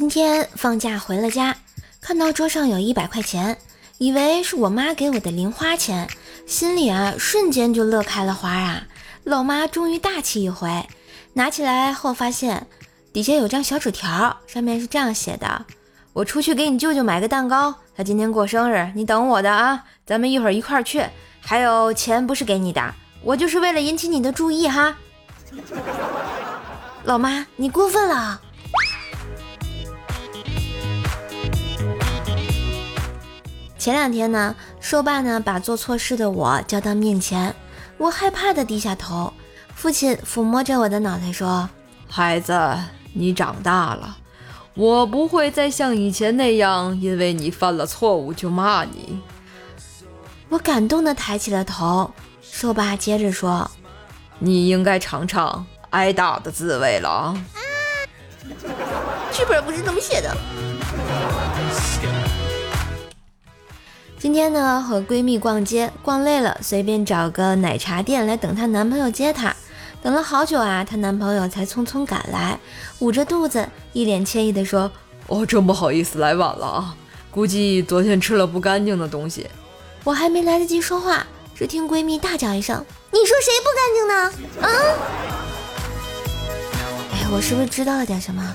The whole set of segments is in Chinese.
今天放假回了家，看到桌上有一百块钱，以为是我妈给我的零花钱，心里啊瞬间就乐开了花啊！老妈终于大气一回，拿起来后发现底下有张小纸条，上面是这样写的：“我出去给你舅舅买个蛋糕，他今天过生日，你等我的啊，咱们一会儿一块儿去。还有钱不是给你的，我就是为了引起你的注意哈。”老妈，你过分了。前两天呢，兽爸呢把做错事的我叫到面前，我害怕的低下头。父亲抚摸着我的脑袋说：“孩子，你长大了，我不会再像以前那样，因为你犯了错误就骂你。”我感动的抬起了头。兽爸接着说：“你应该尝尝挨打的滋味了。”啊，剧本不是这么写的。今天呢，和闺蜜逛街，逛累了，随便找个奶茶店来等她男朋友接她。等了好久啊，她男朋友才匆匆赶来，捂着肚子，一脸惬意地说：“哦，真不好意思来晚了啊，估计昨天吃了不干净的东西。”我还没来得及说话，只听闺蜜大叫一声：“你说谁不干净呢？啊？”哎，我是不是知道了点什么？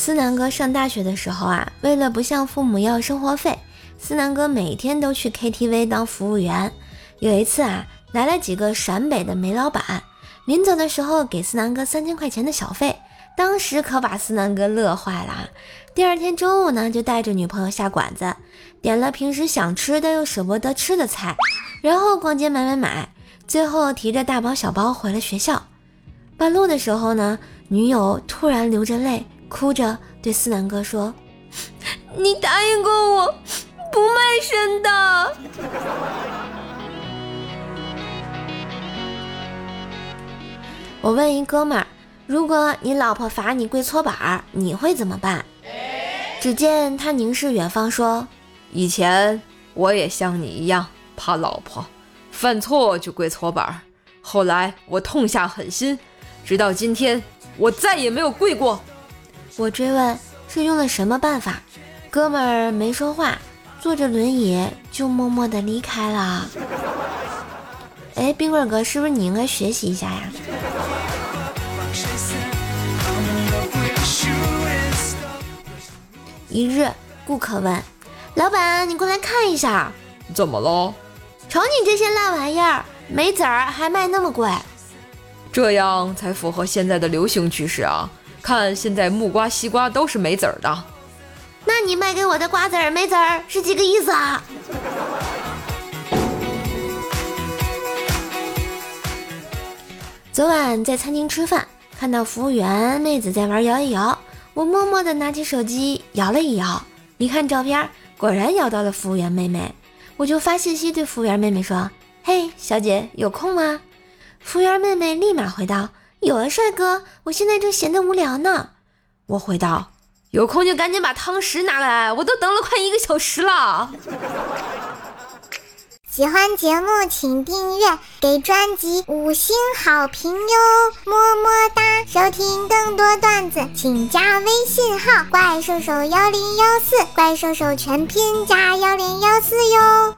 思南哥上大学的时候啊，为了不向父母要生活费，思南哥每天都去 KTV 当服务员。有一次啊，来了几个陕北的煤老板，临走的时候给思南哥三千块钱的小费，当时可把思南哥乐坏了啊。第二天中午呢，就带着女朋友下馆子，点了平时想吃的又舍不得吃的菜，然后逛街买买买，最后提着大包小包回了学校。半路的时候呢，女友突然流着泪。哭着对思南哥说：“你答应过我不卖身的。”我问一哥们儿：“如果你老婆罚你跪搓板儿，你会怎么办？”只见他凝视远方说：“以前我也像你一样怕老婆，犯错就跪搓板儿。后来我痛下狠心，直到今天，我再也没有跪过。”我追问是用了什么办法，哥们儿没说话，坐着轮椅就默默的离开了。哎，冰棍哥，是不是你应该学习一下呀？一日，顾客问老板：“你过来看一下，怎么了？瞅你这些烂玩意儿，没籽儿还卖那么贵，这样才符合现在的流行趋势啊。”看，现在木瓜、西瓜都是没籽儿的。那你卖给我的瓜子儿没籽儿是几个意思啊？昨晚在餐厅吃饭，看到服务员妹子在玩摇一摇，我默默的拿起手机摇了一摇，一看照片，果然摇到了服务员妹妹，我就发信息对服务员妹妹说：“嘿，小姐有空吗？”服务员妹妹立马回道。有啊，帅哥，我现在正闲得无聊呢。我回道：“有空就赶紧把汤匙拿来，我都等了快一个小时了。”喜欢节目请订阅，给专辑五星好评哟，么么哒！收听更多段子，请加微信号“怪兽手幺零幺四”，怪兽手全拼加幺零幺四哟。